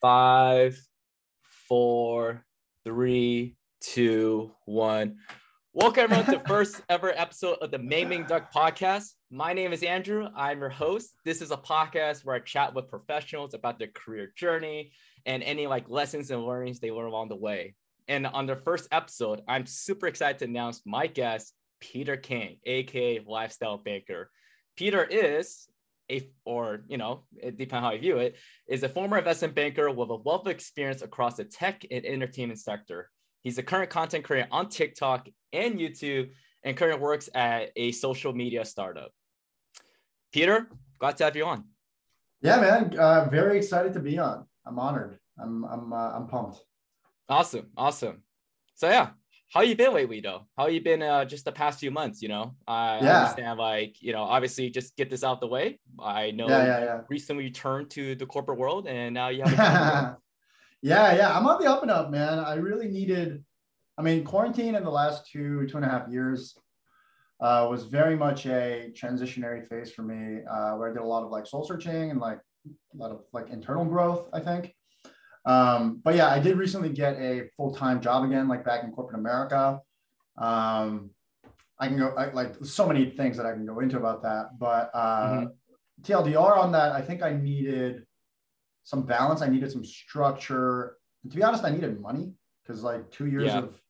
Five, four, three, two, one. Welcome everyone to the first ever episode of the MengMengDuck podcast. My name is Andrew. I'm your host. This is a podcast where I chat with professionals about their career journey and any like lessons and learnings they learn along the way. And on the first episode, I'm super excited to announce my guest, Peter Kang, aka Lifestyle Banker. Peter is a, or you know, it depends how you view it, is a former investment banker with a wealth of experience across the tech and entertainment sector. He's a current content creator on TikTok and YouTube, and currently works at a social media startup. Peter, glad to have you on. Yeah, man, uh, very excited to be on. I'm honored. I'm I'm uh, I'm pumped. Awesome, awesome. So yeah, how you been lately though? How you been uh, just the past few months? You know, I yeah. understand like you know, obviously just get this out the way. I know yeah, yeah, yeah. recently returned to the corporate world, and now you have. yeah, yeah, I'm on the up and up, man. I really needed. I mean, quarantine in the last two two and a half years uh, was very much a transitionary phase for me, uh, where I did a lot of like soul searching and like a lot of like internal growth. I think. Um, but yeah, I did recently get a full time job again, like back in corporate America. Um, I can go I, like so many things that I can go into about that, but uh, mm-hmm. TLDR on that, I think I needed some balance. I needed some structure. And to be honest, I needed money because like two years yeah. of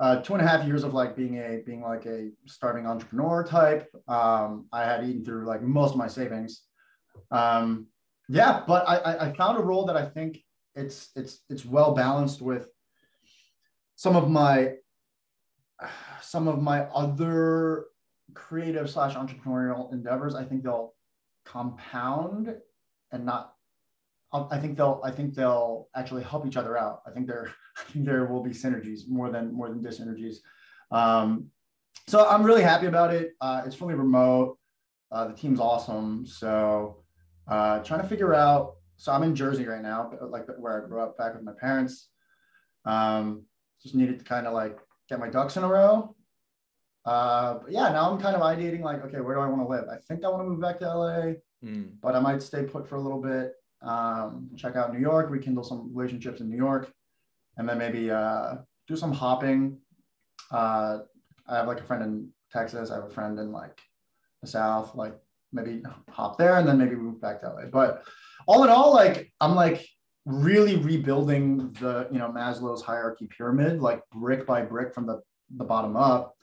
uh, two and a half years of like being a being like a starving entrepreneur type. Um, I had eaten through like most of my savings. Um, yeah, but I, I found a role that I think it's it's it's well balanced with some of my some of my other creative slash entrepreneurial endeavors i think they'll compound and not i think they'll i think they'll actually help each other out. I think there i think there will be synergies more than more than dis um, so i'm really happy about it. Uh, it's fully remote. Uh, the team's awesome. So uh, trying to figure out so I'm in Jersey right now, like where I grew up back with my parents. Um, just needed to kind of like get my ducks in a row. Uh, but yeah, now I'm kind of ideating like, okay, where do I want to live? I think I want to move back to LA, mm. but I might stay put for a little bit. Um, check out New York, rekindle some relationships in New York, and then maybe uh, do some hopping. Uh, I have like a friend in Texas. I have a friend in like the South. Like maybe hop there and then maybe move back to LA. But all in all, like I'm like really rebuilding the you know Maslow's hierarchy pyramid, like brick by brick from the the bottom up.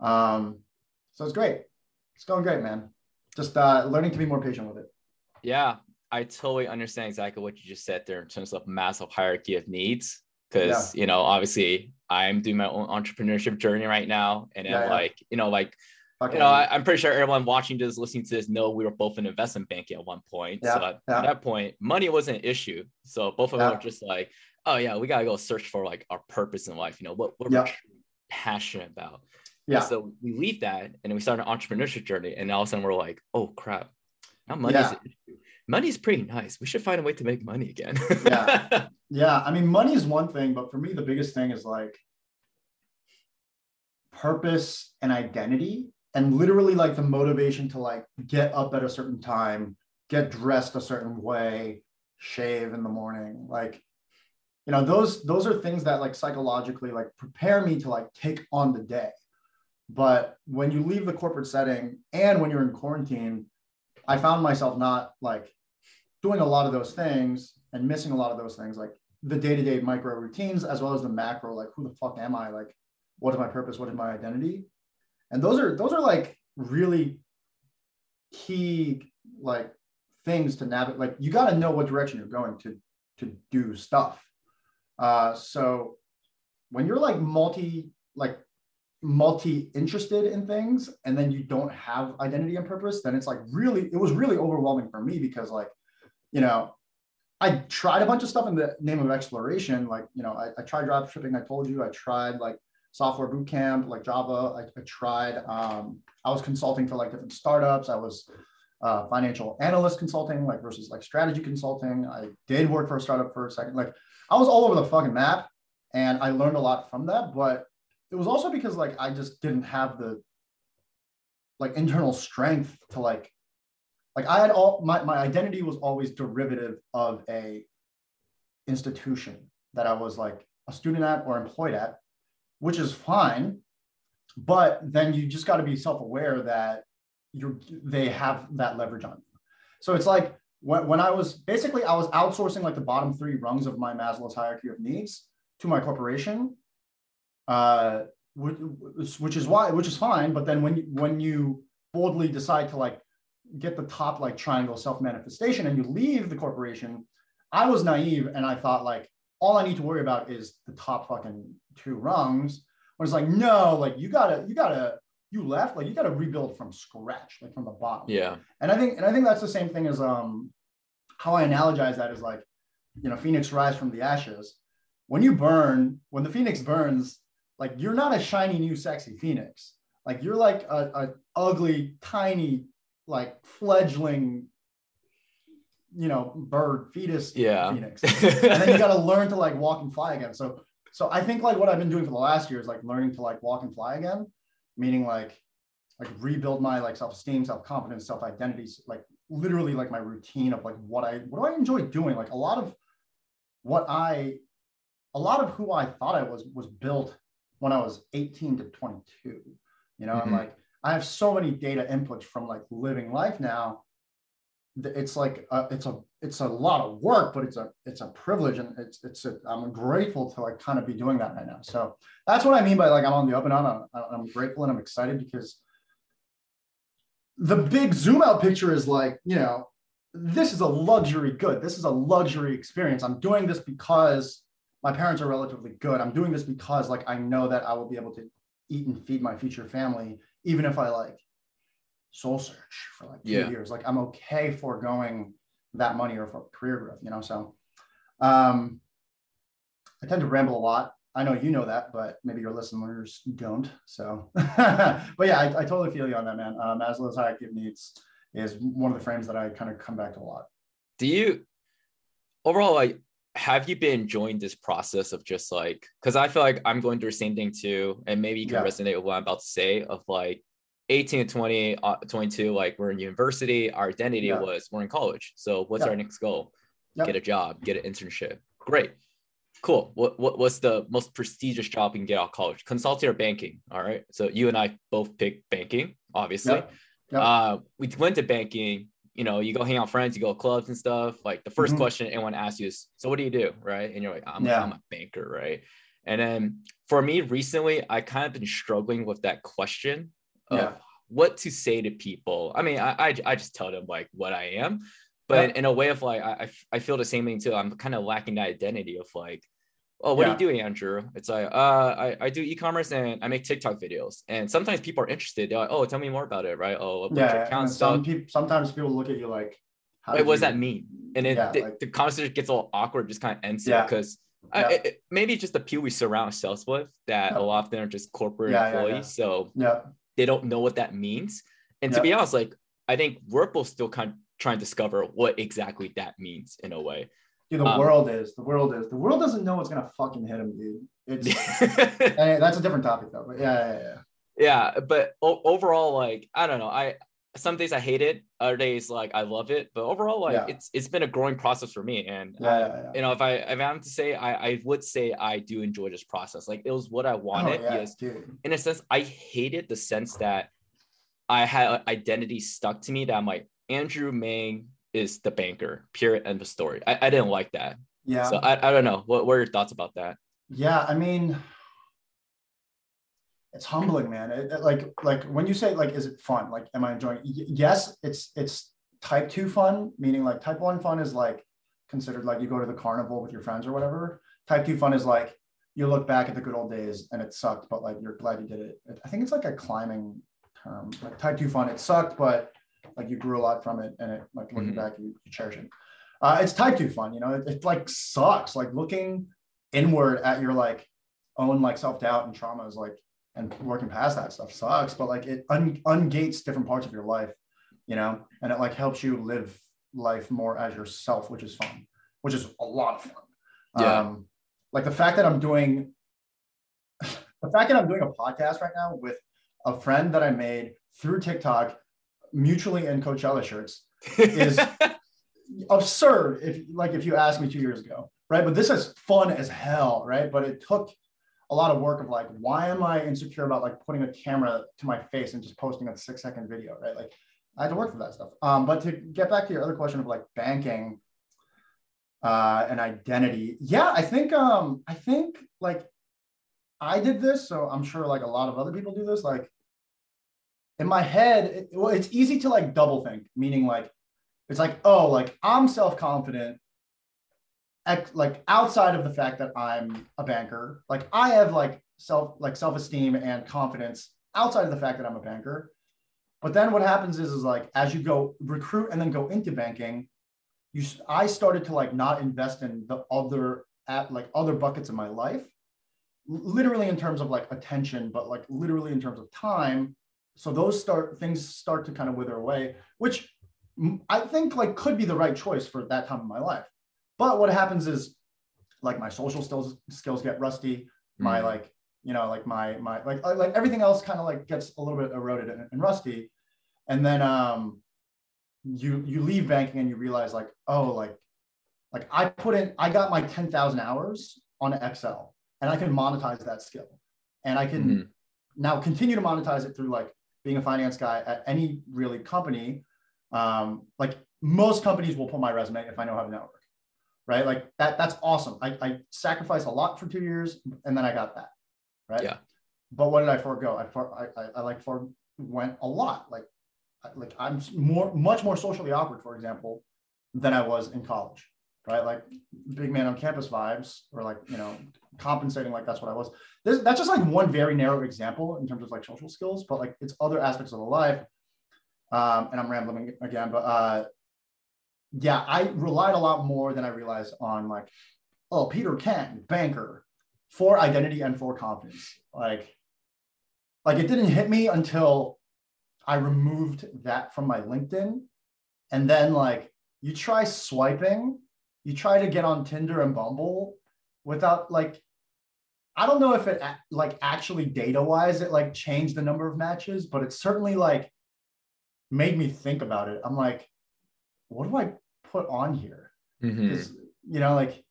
Um, so it's great. It's going great, man. Just uh, learning to be more patient with it. Yeah, I totally understand exactly what you just said there in terms of Maslow's hierarchy of needs. Because yeah. you know, obviously, I'm doing my own entrepreneurship journey right now, and yeah, yeah. like you know, like Okay. You know, I, am pretty sure everyone watching this, listening to this, know we were both in investment banking at one point. Yeah, so at, yeah. at, that point, money wasn't an issue. So both of yeah. them were just like, oh yeah, we gotta go search for like our purpose in life. You know, what, what yeah. we're passionate about. Yeah. And so we leave that and we start an entrepreneurship journey, and all of a sudden we're like, oh crap, now money's yeah. money's pretty nice. We should find a way to make money again. yeah, yeah. I mean, money is one thing, but for me, the biggest thing is like purpose and identity and literally like the motivation to like get up at a certain time get dressed a certain way shave in the morning like you know those those are things that like psychologically like prepare me to like take on the day. But when you leave the corporate setting and when you're in quarantine i found myself not like doing a lot of those things and missing a lot of those things like the day-to-day micro routines as well as the macro like who the fuck am i? Like what is my purpose? What is my identity and those are those are like really key like things to navigate. Like you got to know what direction you're going to to do stuff. Uh so when you're like multi like multi interested in things and then you don't have identity and purpose then it's like really it was really overwhelming for me because like you know i tried a bunch of stuff in the name of exploration. Like you know i, I tried drop shipping. I told you i tried like software boot camp like Java. I, I tried. Um, I was consulting for like different startups. I was uh, financial analyst consulting, like versus like strategy consulting. I did work for a startup for a second. Like I was all over the fucking map, and I learned a lot from that. But it was also because like I just didn't have the like internal strength to like like I had all my, my identity was always derivative of a institution that I was like a student at or employed at, which is fine. But then you just got to be self-aware that you're they have that leverage on you. So it's like when, when I was basically I was outsourcing like the bottom three rungs of my Maslow's hierarchy of needs to my corporation, uh, which, which is why which is fine. But then when you, when you boldly decide to like get the top like triangle self manifestation and you leave the corporation, I was naive and I thought like all I need to worry about is the top fucking two rungs. When it's like no, like you gotta you gotta you left like you gotta rebuild from scratch like from the bottom. Yeah. And I think and I think that's the same thing as um how I analogize that is like you know phoenix rise from the ashes. When you burn, when the phoenix burns, like you're not a shiny new sexy phoenix. Like you're like a, a ugly tiny like fledgling you know bird fetus Yeah. phoenix and then you got to learn to like walk and fly again so so i think like what i've been doing for the last year is like learning to like walk and fly again meaning like like rebuild my like self-esteem self-confidence self-identities like literally like my routine of like what i what do i enjoy doing like a lot of what i a lot of who i thought i was was built when i was 18 to 22 you know Mhm. and like i have so many data inputs from like living life now it's like a, it's a it's a lot of work but it's a it's a privilege and it's it's a, i'm grateful to like kind of be doing that right now. So that's what i mean by like i'm on the up and on i'm, I'm grateful and i'm excited because the big zoom out picture is like you know this is a luxury good. This is a luxury experience. I'm doing this because my parents are relatively good. I'm doing this because like i know that i will be able to eat and feed my future family even if i like soul search for like two Yeah. years. Like i'm okay foregoing that money or for career growth you know so um i tend to ramble a lot. I know you know that but maybe your listeners don't so. But yeah I, I totally feel you on that man. Uh, maslow's hierarchy of needs is one of the frames that i kind of come back to a lot. Do you overall like have you been enjoying this process of just like because i feel like i'm going through the same thing too and maybe you can Yeah. resonate with what i'm about to say of like 18 to 20 uh, 22 like we're in university our identity Yeah. was we're in college so what's Yeah. our next goal Yep. get a job get an internship great cool what, what what's the most prestigious job you can get out of college consulting or banking all right so you and i both picked banking obviously Yep. Yep. uh we went to banking you know you go hang out with friends you go to clubs and stuff like the 1st Mhm. question anyone asks you is so what do you do right and you're like i'm, Yeah. I'm a banker right and then for me recently i kind of been struggling with that question Yeah. what to say to people i mean i i, I just tell them like what i am but Yeah. in, a way of like I, I feel the same thing too i'm kind of lacking that identity of like oh what Yeah. do you do andrew it's like uh I, I do e-commerce and i make tiktok videos and sometimes people are interested they're like oh tell me more about it right oh yeah account some people sometimes people look at you like how Wait, what does that mean? And then Yeah, the, like- the conversation gets a little awkward, just kind of ends Yeah. it because Yeah. it, it- maybe just the people we surround ourselves with that Yeah. a lot of them are just corporate employees, so yeah they don't know what that means. And to be honest, like I think we're both still kind of trying to discover what exactly that means in a way. Dude, the Um, world is the world is the world doesn't know what's gonna fucking hit him, dude. It's that's a different topic though. But yeah, yeah, yeah. yeah, but o- overall, like I don't know, I some days I hate it, other days like I love it, but overall, like Yeah. it's it's been a growing process for me, and Yeah, I- yeah, you know, if I if I'm to say, I I would say I do enjoy this process. Like it was what I oh, wanted oh, yeah, because dude. in a sense, I hated the sense that I had identity stuck to me that I'm like Andrew Meng is the banker. Period. End of story. I, I didn't like that. Yeah, So I, I don't know. What, what are your thoughts about that? yeah. I mean, it's humbling, man. It, it- like, like when you say like, is it fun? Like, am I enjoying? it? Y- yes, it's it's type two fun, meaning like type one fun is like considered like you go to the carnival with your friends or whatever. Type two fun is like you look back at the good old days and it sucked, but like you're glad you did it. I think it's like a climbing term. Like type two fun, it sucked, but like you grew a lot from it, and it like looking Mhm. back, you, you cherish it. Uh, it's type two fun, you know. It, it like sucks, like looking inward at your like own like self doubt and traumas, like and working past that stuff sucks. But like it un- ungates different parts of your life, you know, and it like helps you live life more as yourself, which is fun, which is a lot of fun. Yeah. Um, like the fact that I'm doing the fact that I'm doing a podcast right now with a friend that I made through TikTok, mutually in Coachella shirts, is absurd. If like if you asked me two years ago, right? But this is fun as hell, right? But it took a lot of work of like, why am I insecure about like putting a camera to my face and just posting a six second video, right? Like I had to work for that stuff. Um, but to get back to your other question of like banking uh, and identity, yeah, I think um, I think like I did this, so I'm sure like a lot of other people do this. Like in my head, it, well, it's easy to like double think, meaning like it's like, oh, like I'm self confident, like outside of the fact that I'm a banker, like I have like self like self esteem and confidence outside of the fact that I'm a banker. But then what happens is is like as you go recruit and then go into banking, you I started to like not invest in the other at like other buckets in my life literally in terms of like attention, but like literally in terms of time. So those start things start to kind of wither away, which I think like could be the right choice for that time of my life. But what happens is like my social skills skills get rusty. My mm. like you know like my my like like everything else kind of like gets a little bit eroded and, and rusty. And then um you you leave banking and you realize like oh like like I put in I got my 10,000 hours on Excel and I can monetize that skill. And I can mm-hmm. now continue to monetize it through like being a finance guy at any really company. Um, like most companies will pull my resume if I know how to network, right? Like that, that's awesome. I, I sacrificed a lot for two years and then I got that, right? Yeah. But what did I forego? I, for, I, I, I like for went a lot. Like, like I'm more, much more socially awkward, for example, than I was in college right? Like big man on campus vibes, or like you know, compensating like that's what I was. This, that's just like one very narrow example in terms of like social skills, but like it's other aspects of the life. Um, and I'm rambling again, but uh, yeah, I relied a lot more than I realized on like, oh, Peter Kang, banker, for identity and for confidence. Like, like it didn't hit me until I removed that from my LinkedIn, and then like you try swiping you try to get on Tinder and Bumble without like I don't know if it like actually data wise it like changed the number of matches, but it certainly like made me think about it. I'm like, what do I put on here? Mm-hmm. you know, like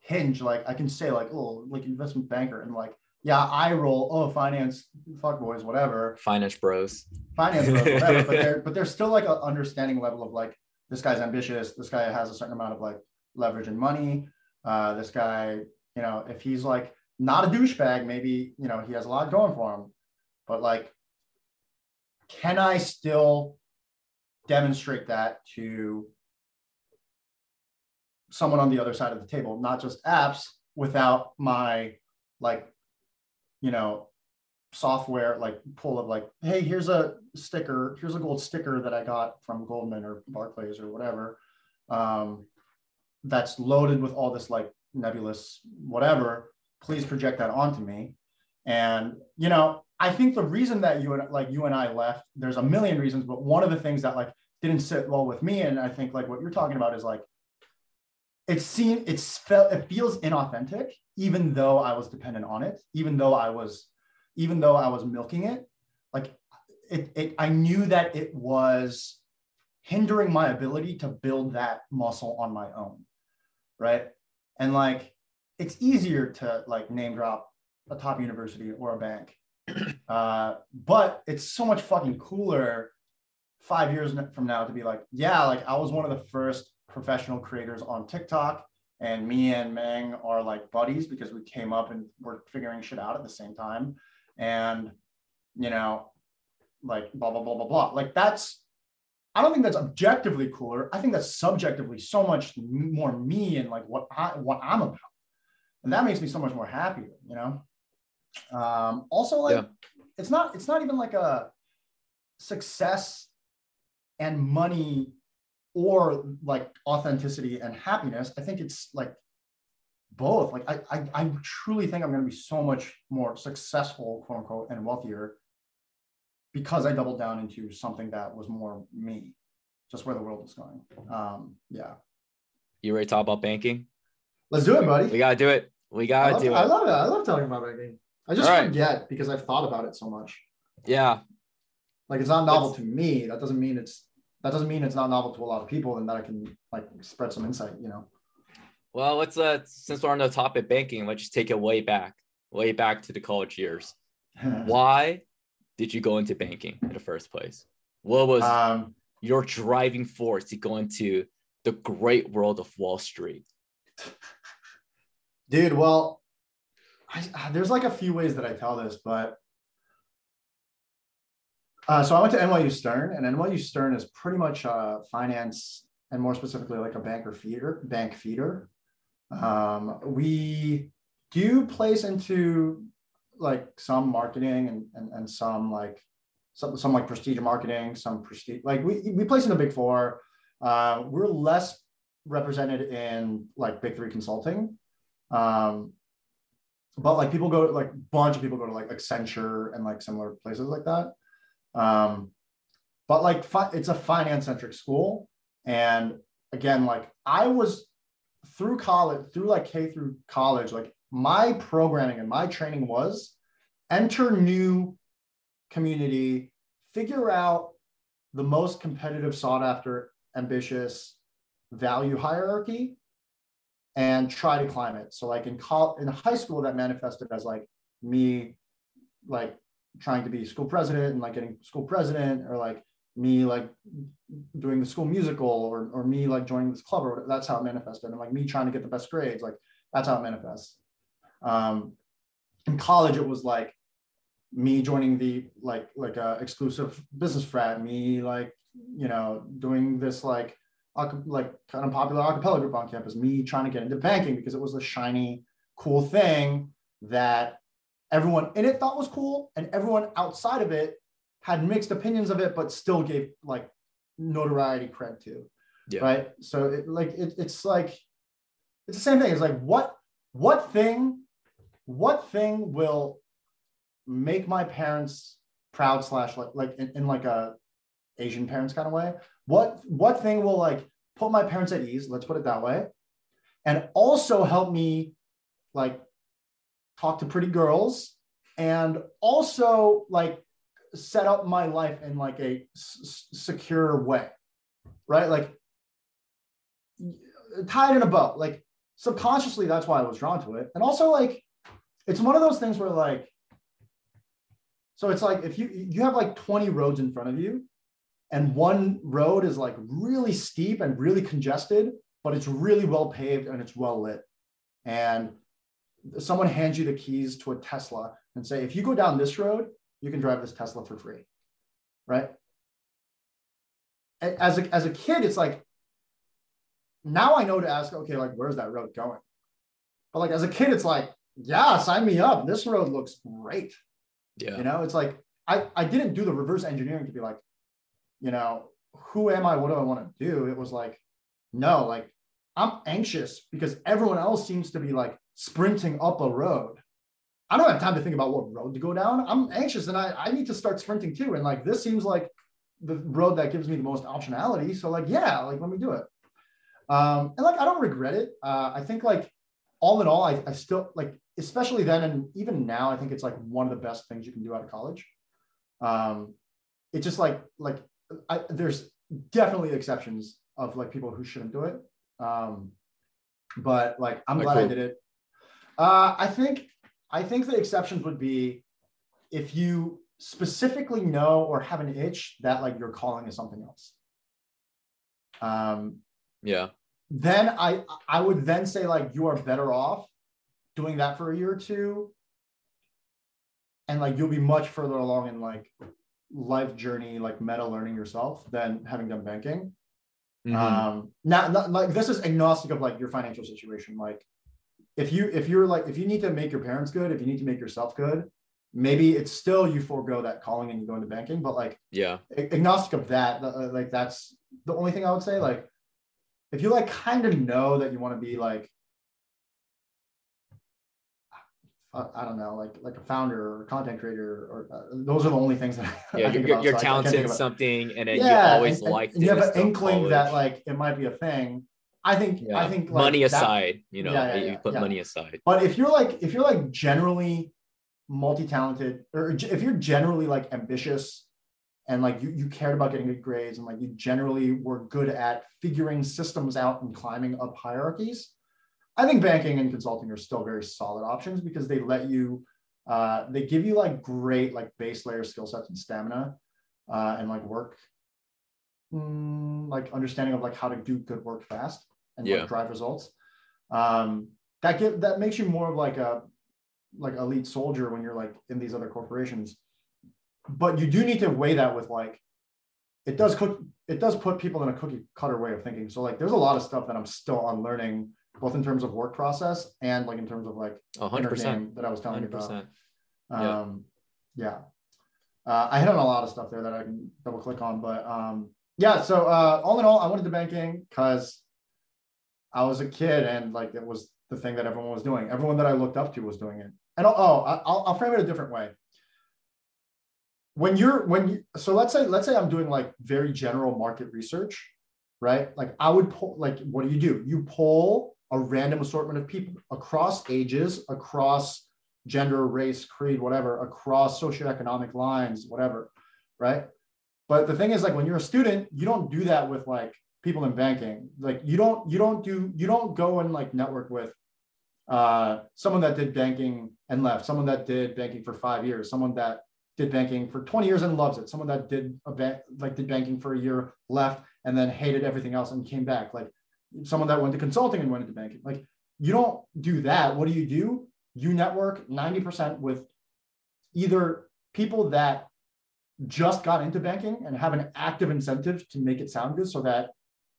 Hinge, like I can say like, oh, like investment banker, and like, yeah, I roll, oh, finance, fuck boys, whatever. Finance bros. Finance bros, whatever. but there, but there's still like an understanding level of like, this guy's ambitious. This guy has a certain amount of like leverage and money. Uh, this guy, you know, if he's like not a douchebag, maybe, you know, he has a lot going for him. But like, can I still demonstrate that to someone on the other side of the table, not just apps without my like, you know, software like pull of like, hey, here's a sticker, here's a gold sticker that I got from Goldman or Barclays or whatever. Um, that's loaded with all this like nebulous whatever please project that onto me and you know i think the reason that you and like you and i left there's a million reasons but one of the things that like didn't sit well with me and i think like what you're talking about is like it seemed it's felt it feels inauthentic even though i was dependent on it even though i was even though i was milking it like it, it i knew that it was hindering my ability to build that muscle on my own right? And like it's easier to like name drop a top university or a bank. Uh, but it's so much fucking cooler five years from now to be like, yeah, like I was one of the first professional creators on TikTok, and me and Meng are like buddies because we came up and we're figuring shit out at the same time. And you know, like blah blah blah blah blah. Like that's I don't think that's objectively cooler. I think that's subjectively so much more me and like what I what I'm about, and that makes me so much more happier. You know. Um, also, like yeah. It's not it's not even like a success and money or like authenticity and happiness. I think it's like both. Like I I, I truly think I'm going to be so much more successful, quote unquote, and wealthier because I doubled down into something that was more me, just where the world is going. Um, yeah. You ready to talk about banking? Let's do it, buddy. We gotta do it. We gotta love, do it. I love it. I love talking about banking. I just right. forget because I've thought about it so much. Yeah. Like it's not novel to me. That doesn't mean it's that doesn't mean it's not novel to a lot of people and that I can like spread some insight, you know. Well, let's uh since we're on the topic banking, let's just take it way back, way back to the college years. Why did you go into banking in the first place? What was um, your driving force to go into the great world of Wall Street? Dude, well, I, there's like a few ways that I tell this, but uh, so I went to NYU Stern, and NYU Stern is pretty much uh, finance and more specifically like a banker feeder, bank feeder. Um, we do place into like some marketing and, and, and some like some, some like prestige marketing, some prestige like we we place in the big four. Uh, we're less represented in like big three consulting. Um, but like people go like a bunch of people go to like Accenture and like similar places like that. Um, but like fi- it's a finance centric school. And again, like I was through college, through like K through college, like my programming and my training was enter new community, figure out the most competitive, sought after, ambitious value hierarchy, and try to climb it. So like in college, in high school, that manifested as like me, like trying to be school president and like getting school president, or like me like doing the school musical, or or me like joining this club, or whatever. that's how it manifested. And like me trying to get the best grades, like that's how it manifests. Um, in college, it was like me joining the like like a exclusive business frat, me like you know doing this like like kind of popular acapella group on campus, me trying to get into banking because it was a shiny, cool thing that everyone in it thought was cool, and everyone outside of it had mixed opinions of it, but still gave like notoriety cred to. Yeah. Right. So it, like it, it's like it's the same thing. It's like what what thing what thing will make my parents proud slash like like in, in like a Asian parents kind of way? What what thing will like put my parents at ease? Let's put it that way, and also help me like talk to pretty girls, and also like set up my life in like a s- secure way, right? Like tied in a bow. Like subconsciously, that's why I was drawn to it, and also like it's one of those things where like so it's like if you you have like 20 roads in front of you, and one road is like really steep and really congested, but it's really well paved and it's well lit. And someone hands you the keys to a Tesla and say, if you go down this road, you can drive this Tesla for free. Right. As a, as a kid, it's like, now I know to ask, okay, like, where's that road going? But like, as a kid, it's like, yeah, sign me up. This road looks great. Yeah. You know, it's like I, I didn't do the reverse engineering to be like, you know, who am I? What do I want to do? It was like, no, like I'm anxious because everyone else seems to be like sprinting up a road. I don't have time to think about what road to go down. I'm anxious and I, I need to start sprinting too. And like this seems like the road that gives me the most optionality. So like, yeah, like let me do it. Um, and like I don't regret it. Uh, I think like all in all, I, I still like especially then and even now, I think it's like one of the best things you can do out of college. Um, it's just like like I, there's definitely exceptions of like people who shouldn't do it. Um, but like I'm like glad. I did it. Uh, I think I think the exceptions would be if you specifically know or have an itch that like your calling is something else. Um, yeah. Then I I would then say like you are better off doing that for a year or two and like you'll be much further along in like life journey like meta learning yourself than having done banking. Mm-hmm. um now not, like this is agnostic of like your financial situation. Like if you if you're like if you need to make your parents good if you need to make yourself good maybe it's still you forego that calling and you go into banking but like yeah. agnostic of that uh, like that's the only thing i would say. Like if you like kind of know that you want to be like I don't know, like like a founder or a content creator, or uh, those are the only things that. Yeah, I you're, you're talented in something, and yeah, you always. And you have an inkling college. that like it might be a thing. I think. Yeah. I think like, money aside, that, you know, yeah, yeah, you put money aside. But if you're like if you're like generally multi-talented, or if you're generally like ambitious, and like you you cared about getting good grades, and like you generally were good at figuring systems out and climbing up hierarchies, I think banking and consulting are still very solid options because they let you, uh, they give you like great like base layer skill sets and stamina, uh, and like work, mm, like understanding of like how to do good work fast and Yeah. like drive results. Um, that give that makes you more of like a like elite soldier when you're like in these other corporations. But you do need to weigh that with like it does cook it does put people in a cookie cutter way of thinking. So like there's a lot of stuff that I'm still unlearning, both in terms of work process and like in terms of like A hundred inner percent. game that I was telling you Hundred about. percent. Yeah. Um, yeah. Uh, I hit on a lot of stuff there that I can double click on, but um, yeah. So uh, all in all, I went into banking because I was a kid and like it was the thing that everyone was doing. Everyone that I looked up to was doing it. And oh, oh I'll, I'll frame it a different way. When you're when you so let's say let's say I'm doing like very general market research, right? Like I would pull like what do you do? You pull a random assortment of people across ages, across gender, race, creed, whatever, across socioeconomic lines, whatever, right? But the thing is, like when you're a student, you don't do that with like people in banking. Like you don't, you don't do, you don't go and like network with uh, someone that did banking and left, someone that did banking for five years, someone that did banking for 20 years and loves it, someone that did a bank like did banking for a year, left, and then hated everything else and came back. Like someone that went to consulting and went into banking. Like you don't do that. What do you do? You network 90% with either people that just got into banking and have an active incentive to make it sound good so that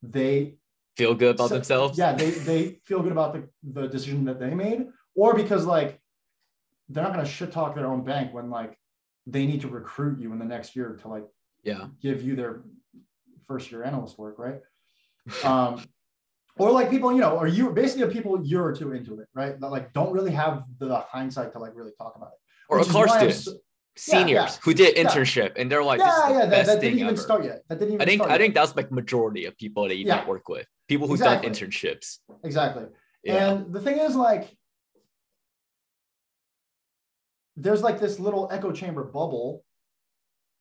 they Feel good about so- themselves. yeah they they feel good about the, the decision that they made or because like they're not going to shit talk their own bank when like they need to recruit you in the next year to like Yeah. give you their first year analyst work, right? Um, or like people, you know, or you basically are people a year or two into it, right? That like don't really have the hindsight to like really talk about it. Or a car so- seniors yeah. who did Yeah. internship and they're like, yeah, yeah, that, that didn't even ever. start yet. That didn't even I think I yet. think that's like majority of people that you Yeah. network with. People who've Exactly. done internships. exactly. Yeah. And the thing is, like, there's like this little echo chamber bubble.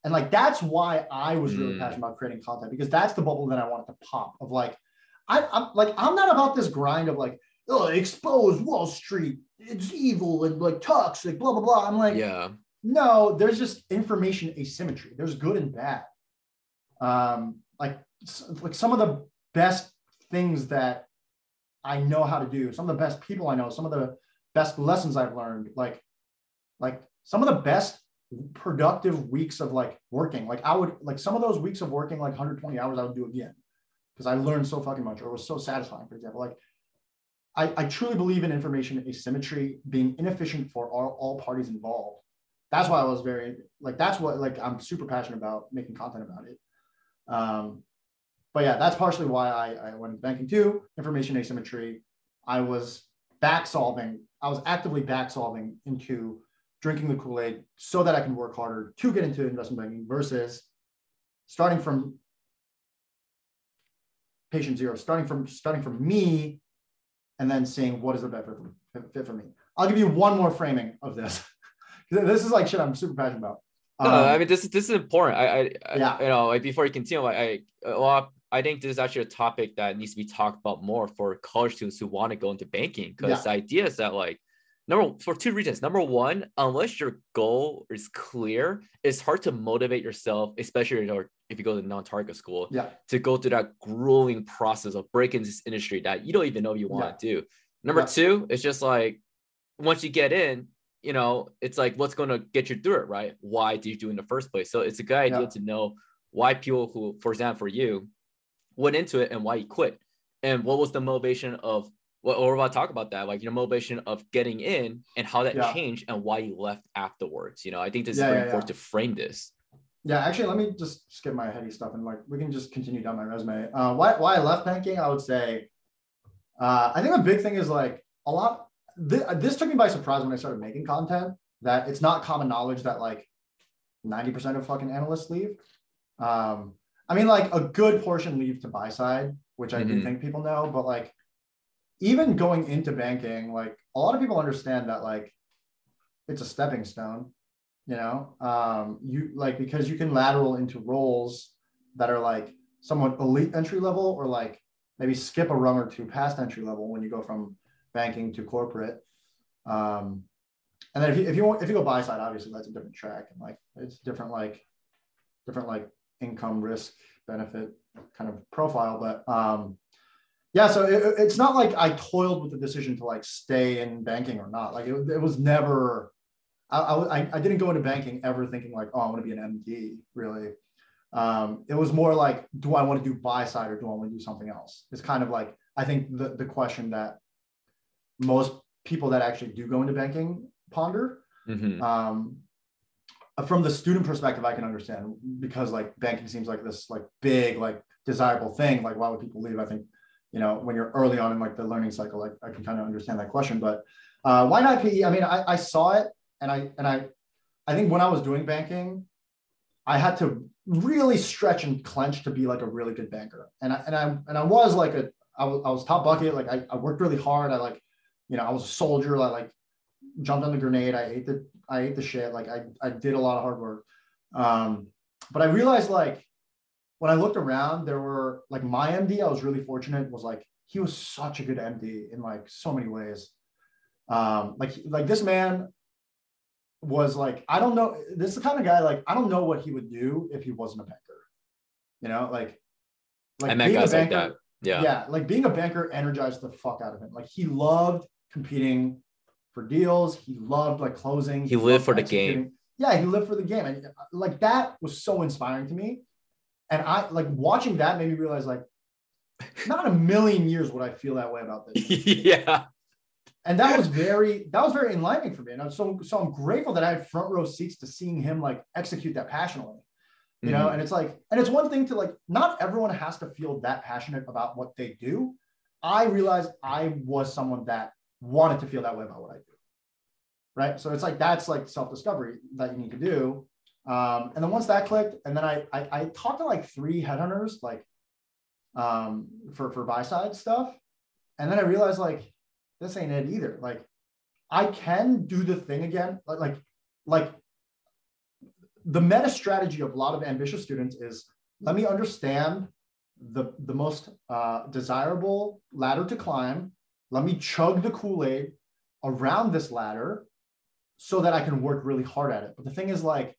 And like that's why I was really Mm. passionate about creating content because that's the bubble that I wanted to pop of like, I, I'm like, I'm not about this grind of like, oh, expose Wall Street, it's evil and like toxic, blah, blah, blah. I'm like, yeah. no, there's just information asymmetry. There's good and bad. Um, like, like some of the best things that I know how to do, some of the best people I know, some of the best lessons I've learned, like, like some of the best productive weeks of like working. Like I would like some of those weeks of working like 120 hours, I would do again because I learned so fucking much or it was so satisfying, for example. Like I, I truly believe in information asymmetry being inefficient for all, all parties involved. That's why I was very like that's what like I'm super passionate about making content about it. Um, but yeah, that's partially why I, I went into banking too. Information asymmetry. I was back solving. I was actively back solving into drinking the Kool Aid so that I can work harder to get into investment banking versus starting from patient zero, starting from starting from me, and then seeing what is the better fit- for me. I'll give you one more framing of this. this is like shit I'm super passionate about. No, Um, I mean this is this is important. I, I, I Yeah. you know, like before you continue, like I, well, I think this is actually a topic that needs to be talked about more for college students who want to go into banking. Because Yeah. the idea is that like number for two reasons. Number one, unless your goal is clear, it's hard to motivate yourself, especially if you go to non-target school, yeah, to go through that grueling process of breaking this industry that you don't even know you want to do. Number Yeah. two, it's just like once you get in, you know, it's like what's going to get you through it, right? Why did you do it in the first place? So it's a good idea Yeah. to know why people who, for example, for you, went into it and why you quit, and what was the motivation of what we're about to talk about that, like your motivation of getting in and how that Yeah. changed and why you left afterwards. You know, I think this Yeah, is very important to frame this. yeah. Actually, let me just skip my heady stuff and like we can just continue down my resume. Uh, why why I left banking? I would say, uh, I think a big thing is like a lot. This, this took me by surprise when I started making content. That it's not common knowledge that like ninety percent of fucking analysts leave. Um, I mean, like a good portion leave to buy side, which I do Mhm. think people know, but like even going into banking, like a lot of people understand that like it's a stepping stone, you know, um, you like because you can lateral into roles that are like somewhat elite entry level or like maybe skip a rung or two past entry level when you go from banking to corporate. Um, and then if you if you want if you go buy side, obviously that's a different track and like it's different like different like income risk benefit kind of profile. But um, yeah, so it, it's not like I toiled with the decision to like stay in banking or not. Like it, it was never. I, I, I didn't go into banking ever thinking like, oh, I want to be an MD. Really, um, it was more like, do I want to do buy side or do I want to do something else? It's kind of like I think the the question that most people that actually do go into banking ponder. Mm-hmm. Um, from the student perspective, I can understand because like banking seems like this like big like desirable thing. Like why would people leave? I think you know when you're early on in like the learning cycle, like I can kind of understand that question. But uh, why not PE? I mean, I, I saw it and I and I I think when I was doing banking, I had to really stretch and clench to be like a really good banker. And I and I and I was like a I was I was top bucket. Like I, I worked really hard. I like, you know, I was a soldier. I like jumped on the grenade. I ate the I ate the shit. Like I I did a lot of hard work. Um, but I realized like when I looked around, there were like my MD. I was really fortunate. Was like he was such a good MD in like so many ways. Um, like like this man was like I don't know. This is the kind of guy like I don't know what he would do if he wasn't a banker. You know, like like I met guys banker, like that. Yeah, yeah, like being a banker energized the fuck out of him. Like he loved competing for deals. He loved like closing. He, he lived for the game. Yeah, he lived for the game, and like that was so inspiring to me. And I like watching that made me realize like, not a million years would I feel that way about this. yeah. And that was very that was very enlightening for me. And I'm so so I'm grateful that I had front row seats to seeing him like execute that passionately. You mm-hmm. know, and it's like, and it's one thing to like, not everyone has to feel that passionate about what they do. I realized I was someone that wanted to feel that way about what I do. Right. So it's like that's like self-discovery that you need to do. Um, and then once that clicked, and then I, I I talked to like three headhunters like um for for buy side stuff. And then I realized like this ain't it either. Like I can do the thing again. Like like like the meta strategy of a lot of ambitious students is let me understand the, the most uh, desirable ladder to climb let me chug the Kool Aid around this ladder so that I can work really hard at it. But the thing is, like,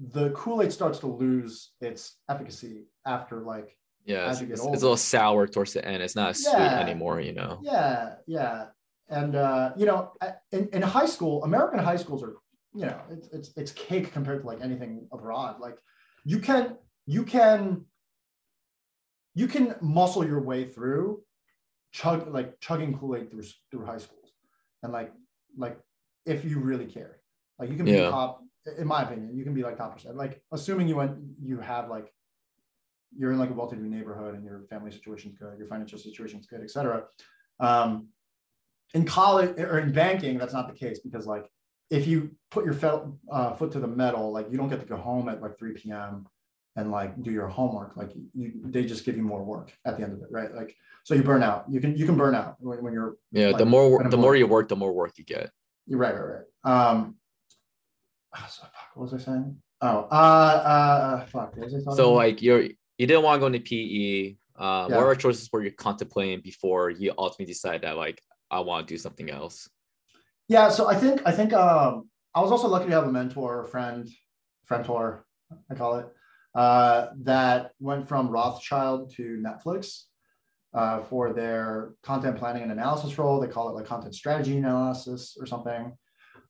the Kool Aid starts to lose its efficacy after, like, yeah, it's, it's, a little sour towards the end. It's not sweet yeah, anymore, you know. Yeah, yeah, and uh, you know, in, in high school, American high schools are, you know, it's, it's it's cake compared to like anything abroad. Like, you can you can you can muscle your way through chug like chugging Kool-Aid through through high schools. And like like if you really care. Like you can be yeah. top, in my opinion, you can be like top percent. Like assuming you went you have like you're in like a well-to-do neighborhood and your family situation's good, your financial situation's good, etc. Um, in college or in banking, that's not the case because like if you put your fe- uh, foot to the metal, like you don't get to go home at like 3 p.m. and like do your homework. Like you, they just give you more work at the end of it, right? Like so you burn out. You can you can burn out when, when you're yeah. Like, the more the more you work, the more work you get. You're right, right, right. Um, oh, so, fuck, what was I saying? Oh, uh, uh, fuck. I so about? like you're you didn't want to go into PE. Uh, yeah. What are choices were you contemplating before you ultimately decide that like I want to do something else? Yeah, so I think I think um, I was also lucky to have a mentor, friend, friend tour, I call it, uh, that went from Rothschild to Netflix uh, for their content planning and analysis role. They call it like content strategy analysis or something.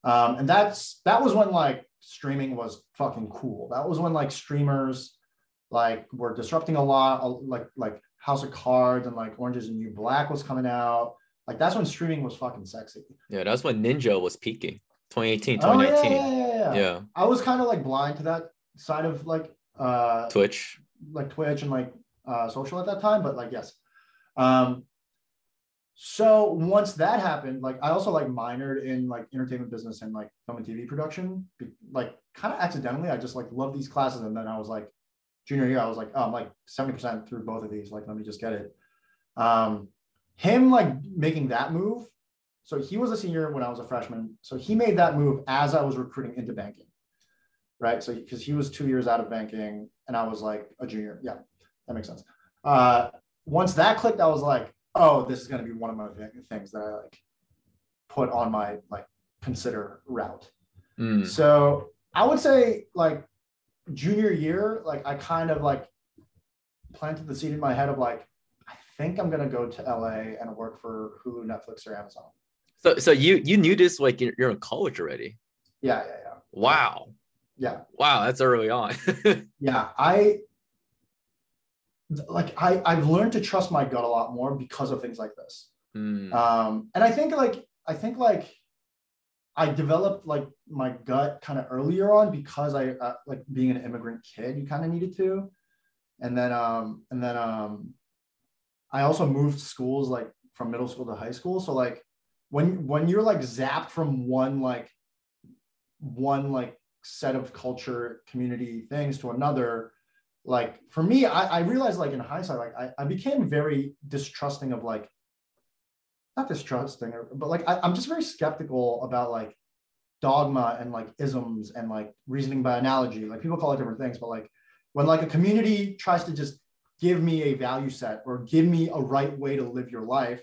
Um, and that's that was when like streaming was fucking cool. That was when like streamers like were disrupting a lot, like like House of Cards and like Orange is the New Black was coming out. Like that's when streaming was fucking sexy. Yeah, that's when Ninja was peaking. 2018, 2019. Oh, yeah, yeah, yeah, yeah. I was kind of like blind to that side of like uh Twitch. Like Twitch and like uh social at that time, but like yes, um, so once that happened, like I also like minored in like entertainment business and like film and TV production, like kind of accidentally. I just like love these classes, and then I was like, junior year, I was like, oh, I'm like seventy percent through both of these. Like, let me just get it. Um, him like making that move. So he was a senior when I was a freshman. So he made that move as I was recruiting into banking, right? So because he was two years out of banking, and I was like a junior. Yeah, that makes sense. Uh, once that clicked, I was like, oh, this is going to be one of my things that I like put on my like consider route. Mm. So I would say like junior year, like I kind of like planted the seed in my head of like, I think I'm gonna go to LA and work for Hulu, Netflix, or Amazon. So so you you knew this like you're in college already. Yeah, yeah, yeah. Wow. Yeah. Wow, that's early on. yeah, I like I I've learned to trust my gut a lot more because of things like this. Mm. Um, and I think like I think like I developed like my gut kind of earlier on because I uh, like being an immigrant kid, you kind of needed to, and then um and then um I also moved schools like from middle school to high school, so like when when you're like zapped from one like one like set of culture community things to another like for me I, I realized like in hindsight like I, I became very distrusting of like not distrusting but like I, i'm just very skeptical about like dogma and like isms and like reasoning by analogy like people call it different things but like when like a community tries to just give me a value set or give me a right way to live your life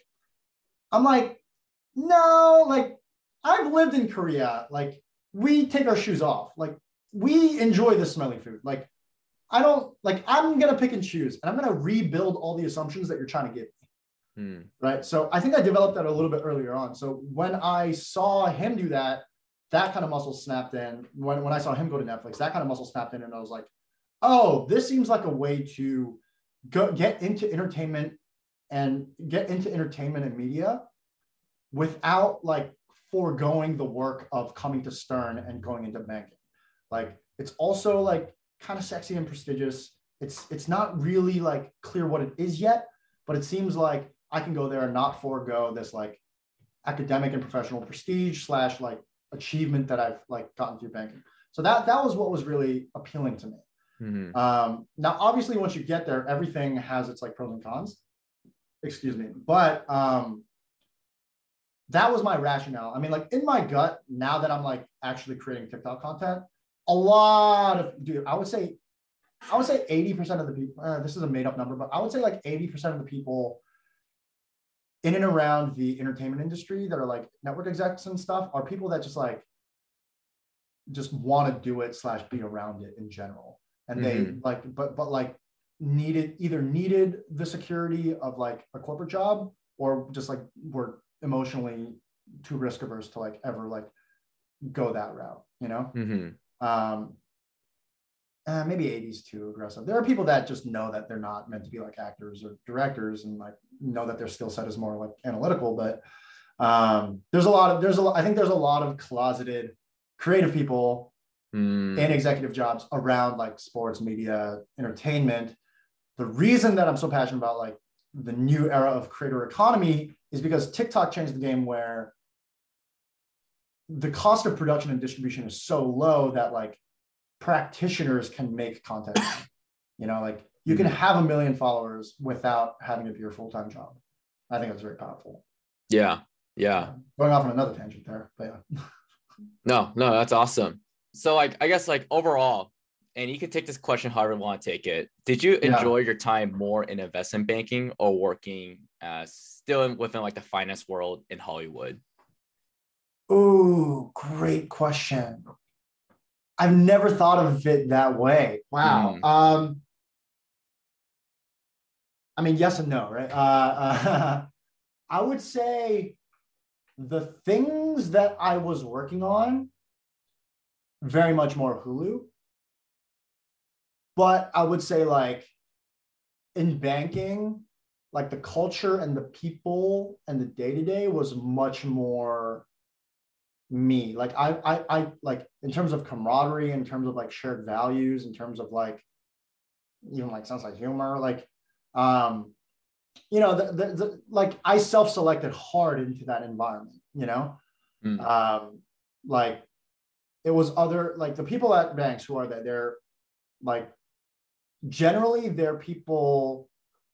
i'm like no like i've lived in korea like we take our shoes off. Like we enjoy the smelly food. Like I don't like I'm gonna pick and choose and I'm gonna rebuild all the assumptions that you're trying to give me. Hmm. Right. So I think I developed that a little bit earlier on. So when I saw him do that, that kind of muscle snapped in. When, when I saw him go to Netflix, that kind of muscle snapped in, and I was like, oh, this seems like a way to go get into entertainment and get into entertainment and media without like foregoing the work of coming to Stern and going into banking. Like it's also like kind of sexy and prestigious. It's it's not really like clear what it is yet, but it seems like I can go there and not forego this like academic and professional prestige slash like achievement that I've like gotten through banking. So that that was what was really appealing to me. Mm-hmm. Um, now, obviously, once you get there, everything has its like pros and cons. Excuse me, but um, that was my rationale. I mean, like in my gut, now that I'm like actually creating TikTok content, a lot of dude, I would say, I would say 80% of the people, uh, this is a made up number, but I would say like 80% of the people in and around the entertainment industry that are like network execs and stuff are people that just like just want to do it slash be around it in general. And they mm-hmm. like, but but like needed either needed the security of like a corporate job or just like were emotionally too risk averse to like ever like go that route, you know? Mm-hmm. Um, uh, maybe 80s too aggressive. There are people that just know that they're not meant to be like actors or directors and like know that their skill set is more like analytical, but um, there's a lot of, there's a, I think there's a lot of closeted creative people mm. in executive jobs around like sports, media, entertainment. The reason that I'm so passionate about like the new era of creator economy is because TikTok changed the game where the cost of production and distribution is so low that like practitioners can make content. you know, like you can mm-hmm. have a million followers without having to be your full-time job. I think that's very powerful. Yeah. Yeah. Going off on another tangent there, but yeah. no, no, that's awesome. So like I guess like overall, and you can take this question however you want to take it. Did you enjoy yeah. your time more in investment banking or working as still within like the finance world in Hollywood? Oh, great question. I've never thought of it that way. Wow. Mm. Um, I mean, yes and no, right? Uh, uh, I would say the things that I was working on very much more Hulu but I would say like in banking, like the culture and the people and the day to day was much more me. Like I, I, I like in terms of camaraderie, in terms of like shared values, in terms of like even like sense of humor, like um, you know, the, the, the like I self-selected hard into that environment. You know, mm. um, like it was other like the people at banks who are there, they're like generally they're people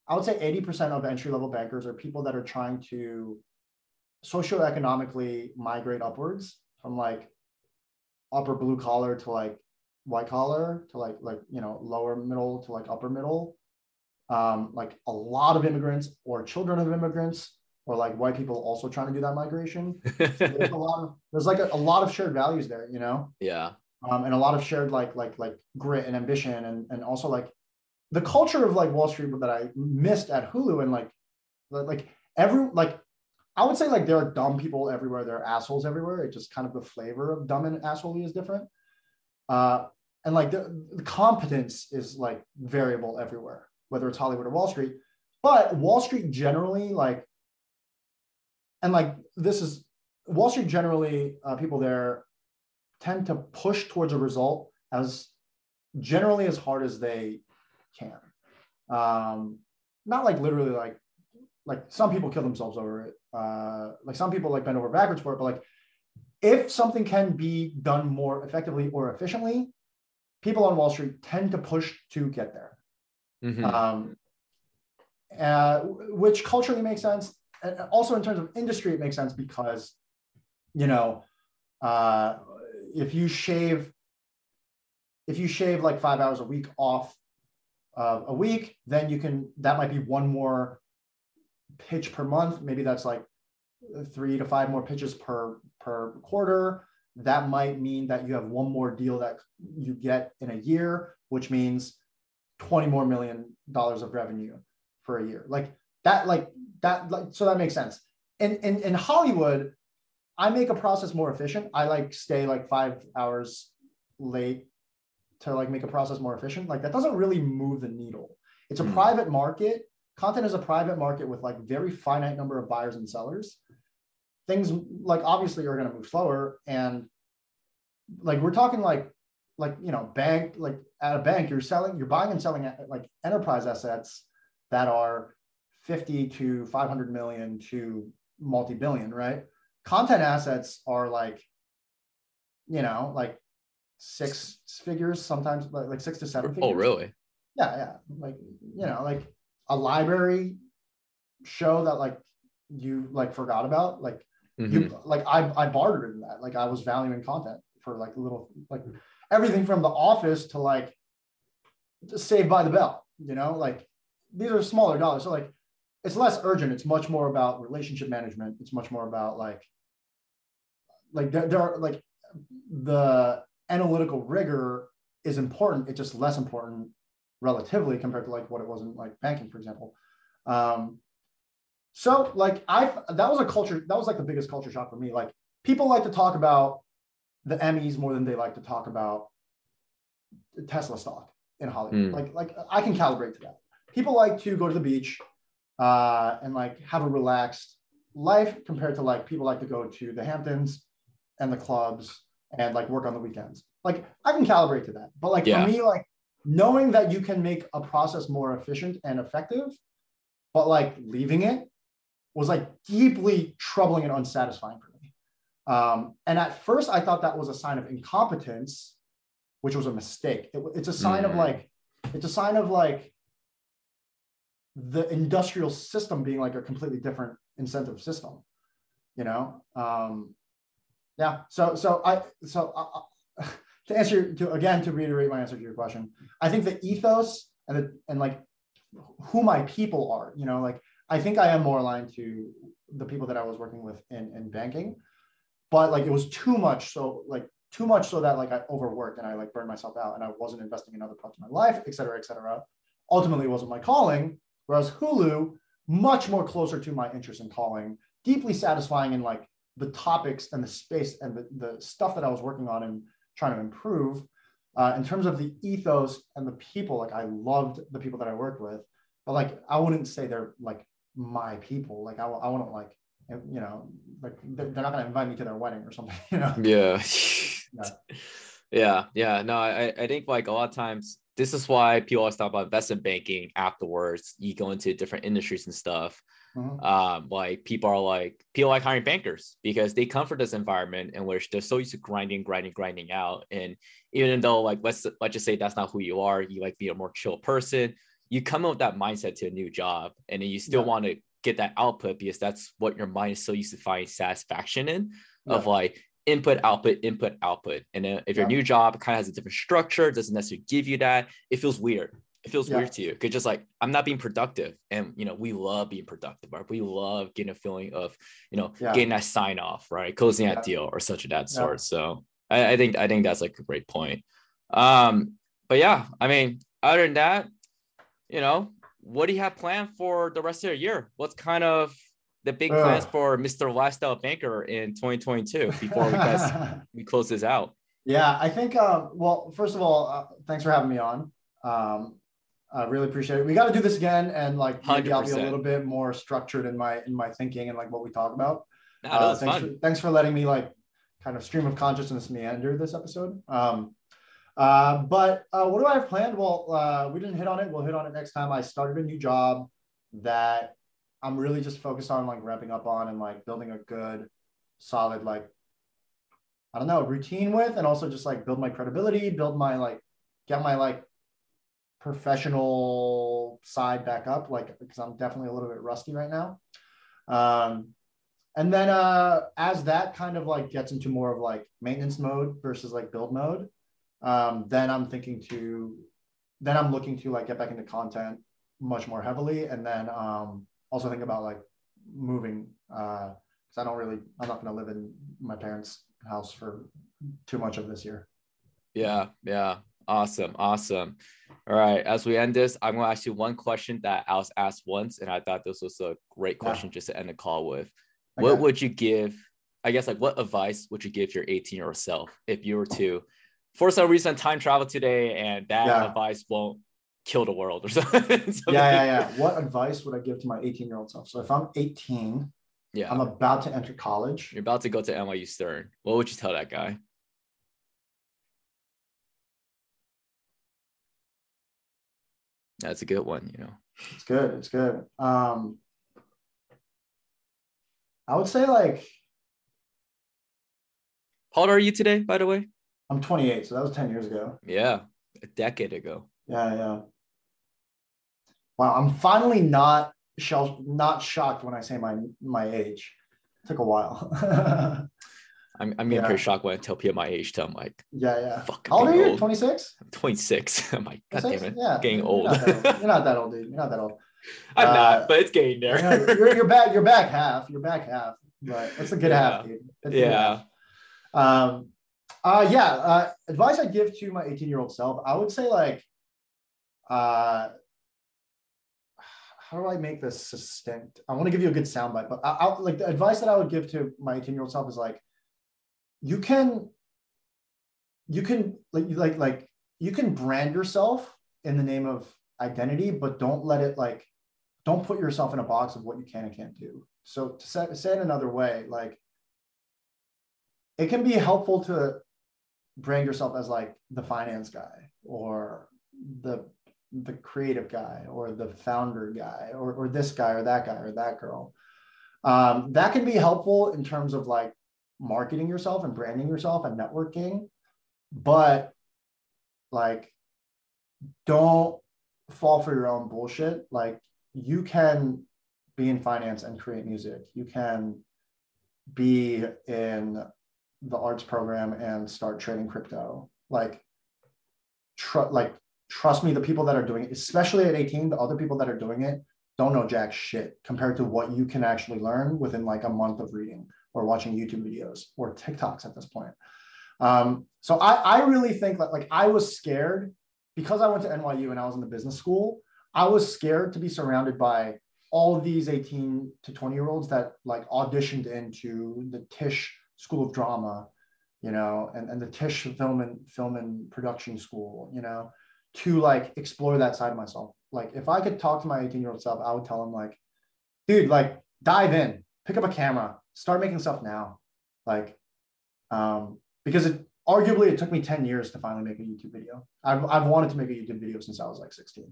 i would say 80% of entry level bankers are people that are trying to socioeconomically migrate upwards from like upper blue collar to like white collar to like like you know lower middle to like upper middle um, like a lot of immigrants or children of immigrants or like white people also trying to do that migration. So there's a lot of there's like a, a, lot of shared values there, you know. Yeah. Um, and a lot of shared like like like grit and ambition and and also like the culture of like Wall Street that I missed at Hulu and like like every like I would say like there are dumb people everywhere, there are assholes everywhere. It just kind of the flavor of dumb and asshole is different. Uh, and like the, the competence is like variable everywhere, whether it's Hollywood or Wall Street. But Wall Street generally, like, and like this is Wall Street generally, uh, people there tend to push towards a result as generally as hard as they can. Um, not like literally like like some people kill themselves over it. Uh, like some people like bend over backwards for it, but like if something can be done more effectively or efficiently, people on Wall Street tend to push to get there. Mm-hmm. Um, uh, which culturally makes sense. And also in terms of industry, it makes sense because, you know, uh, if you shave, if you shave like five hours a week off uh, a week, then you can, that might be one more pitch per month. Maybe that's like three to five more pitches per, per quarter that might mean that you have one more deal that you get in a year, which means 20 more million dollars of revenue for a year. Like that, like that, like so that makes sense. And in, in Hollywood, I make a process more efficient. I like stay like five hours late to like make a process more efficient. Like that doesn't really move the needle. It's a mm. private market. Content is a private market with like very finite number of buyers and sellers. Things like obviously are going to move slower and like we're talking like like you know bank like at a bank you're selling you're buying and selling uh, like enterprise assets that are 50 to 500 million to multi-billion right? Content assets are like you know like six figures sometimes like, like six to seven oh, figures. oh really? Yeah yeah like you know like a library show that like you like forgot about like Mm-hmm. You like I I bartered in that. Like I was valuing content for like little like everything from the office to like Saved by the Bell. You know, like these are smaller dollars. So like it's less urgent. It's much more about relationship management. It's much more about like like there, there are like the analytical rigor is important. It's just less important relatively compared to like what it was in like banking, for example. Um, so like I that was a culture that was like the biggest culture shock for me. Like people like to talk about the Emmys more than they like to talk about Tesla stock in Hollywood. Mm. Like like I can calibrate to that. People like to go to the beach uh, and like have a relaxed life compared to like people like to go to the Hamptons and the clubs and like work on the weekends. Like I can calibrate to that. But like yeah. for me, like knowing that you can make a process more efficient and effective, but like leaving it was like deeply troubling and unsatisfying for me. Um, and at first, I thought that was a sign of incompetence, which was a mistake. It, it's a sign mm. of like, it's a sign of like the industrial system being like a completely different incentive system, you know? Um, yeah. So, so I, so to answer to again to reiterate my answer to your question, I think the ethos and the and like who my people are, you know, like I think I am more aligned to the people that I was working with in, in banking, but like it was too much. So like too much so that like I overworked and I like burned myself out and I wasn't investing in other parts of my life, et cetera, et cetera. Ultimately, it wasn't my calling. Whereas Hulu, much more closer to my interest in calling, deeply satisfying in like the topics and the space and the, the stuff that I was working on and trying to improve. Uh, in terms of the ethos and the people, like I loved the people that I worked with, but like I wouldn't say they're like my people. Like I, I to like, you know, like they're not going to invite me to their wedding or something, you know? Yeah. yeah. Yeah. Yeah. No, I, I think like a lot of times this is why people always talk about investment banking afterwards. You go into different industries and stuff. Mm-hmm. Um, like people are like people like hiring bankers because they come from this environment in which they're so used to grinding, grinding, grinding out. And even though like let's let's just say that's not who you are, you like be a more chill person you come in with that mindset to a new job and then you still yeah. want to get that output because that's what your mind is so used to find satisfaction in yeah. of like input output input output. And if your new job kind of has a different structure doesn't necessarily give you that it feels weird. It feels Yeah. weird to you because just like i'm not being productive. And you know we love being productive right? We love getting a feeling of you know Yeah. getting that sign off right? Closing that deal or such of that sort. So I, I think i think that's like a great point. Um but yeah i mean other than that you know what do you have planned for the rest of the year? What's kind of the big plans Ugh. for mr lifestyle banker in 2022 before we guys we close this out Yeah, I think. Uh, well, first of all, uh, thanks for having me on. Um, I really appreciate it. We got to do this again, and like maybe I'll be a little bit more structured in my in my thinking and like what we talk about. that Uh, thanks, fun for, thanks for letting me like kind of stream of consciousness meander this episode. Um, uh, but uh, what do I have planned? Well, uh, we didn't hit on it. We'll hit on it next time. I started a new job that I'm really just focused on like ramping up on and like building a good, solid like I don't know routine with, and also just like build my credibility, build my like get my like professional side back up, like because I'm definitely a little bit rusty right now. Um, and then uh, as that kind of like gets into more of like maintenance mode versus like build mode, um, then I'm thinking to, then I'm looking to like get back into content much more heavily, and then um, also think about like moving Uh, because I don't really, I'm not going to live in my parents' house for too much of this year. Yeah, yeah. Awesome, awesome. All right. As we end this, I'm gonna ask you one question that I was asked once, and I thought this was a great Yeah. question just to end the call with. Okay. What would you give? I guess like what advice would you give your 18 year old self if you were to, for some reason, time travel today, and that Yeah. advice won't kill the world or something? yeah, yeah, yeah. What advice would I give to my 18 year old self? So if I'm 18, Yeah. I'm about to enter college. You're about to go to NYU Stern. What would you tell that guy? That's a good one, you know. It's good. It's good. Um, I would say like How old are you today, by the way? I'm 28, so that was 10 years ago. Yeah, a decade ago. Yeah, yeah. Wow, I'm finally not shell not shocked when I say my my age. took a while. I'm, I'm getting Yeah. pretty shocked when I tell people my age. Tell I'm like, yeah, yeah. fuck, How old are you? 26? I'm 26. I'm like, God damn it, Yeah. getting you're old. Not that old. You're not that old, dude. You're not that old. I'm Uh, not, but it's getting You're, there. you're, you're back. You're back half. You're back half. But it's a good Yeah. half, dude. Yeah. half. Um, uh, yeah. Uh, advice I give to my 18 year old self, I would say like, uh, how do I make this succinct? I want to give you a good soundbite, but I, I like the advice that I would give to my 18 year old self is like, you can, you can like like like you can brand yourself in the name of identity, but don't let it like, don't put yourself in a box of what you can and can't do. So to say, say it another way, like it can be helpful to brand yourself as like the finance guy or the the creative guy or the founder guy or, or this guy or that guy or that girl. Um, that can be helpful in terms of like marketing yourself and branding yourself and networking but like don't fall for your own bullshit. Like you can be in finance and create music. You can be in the arts program and start trading crypto. Like tr- like trust me the people that are doing it especially at 18 the other people that are doing it don't know jack shit compared to what you can actually learn within like a month of reading or watching youtube videos or tiktoks at this point. Um, so I, I really think that like i was scared because i went to nyu and i was in the business school i was scared to be surrounded by all these 18 to 20 year olds that like auditioned into the tisch school of drama you know and, and the tisch film and film and production school you know to like explore that side of myself like if i could talk to my 18 year old self i would tell him like dude like dive in pick up a camera start making stuff now like um because it arguably it took me 10 years to finally make a youtube video i've, I've wanted to make a youtube video since i was like 16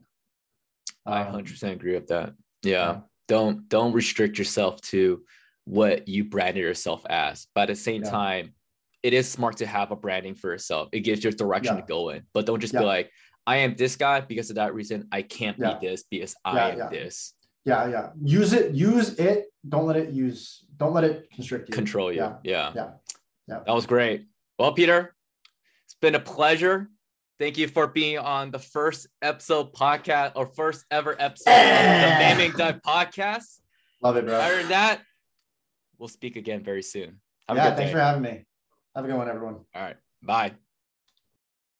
I Um, 100% agree with that. Yeah. yeah. Don't don't restrict yourself to what you branded yourself as. But at the same Yeah. time, it is smart to have a branding for yourself. It gives you a direction Yeah. to go in. But don't just Yeah. be like, I am this guy because of that reason. I can't Yeah. be this because Yeah, I am yeah. this. yeah yeah use it use it don't let it use don't let it constrict you Control you. Yeah. Yeah. Yeah. Yeah. That was great. Well, Peter, it's been a pleasure Thank you for being on the first episode podcast or first ever episode of the MengMengDuck podcast. Love it, bro. Other than that, we'll speak again very soon. Have yeah, thanks day. for having me. Have a good one, everyone. All right. Bye.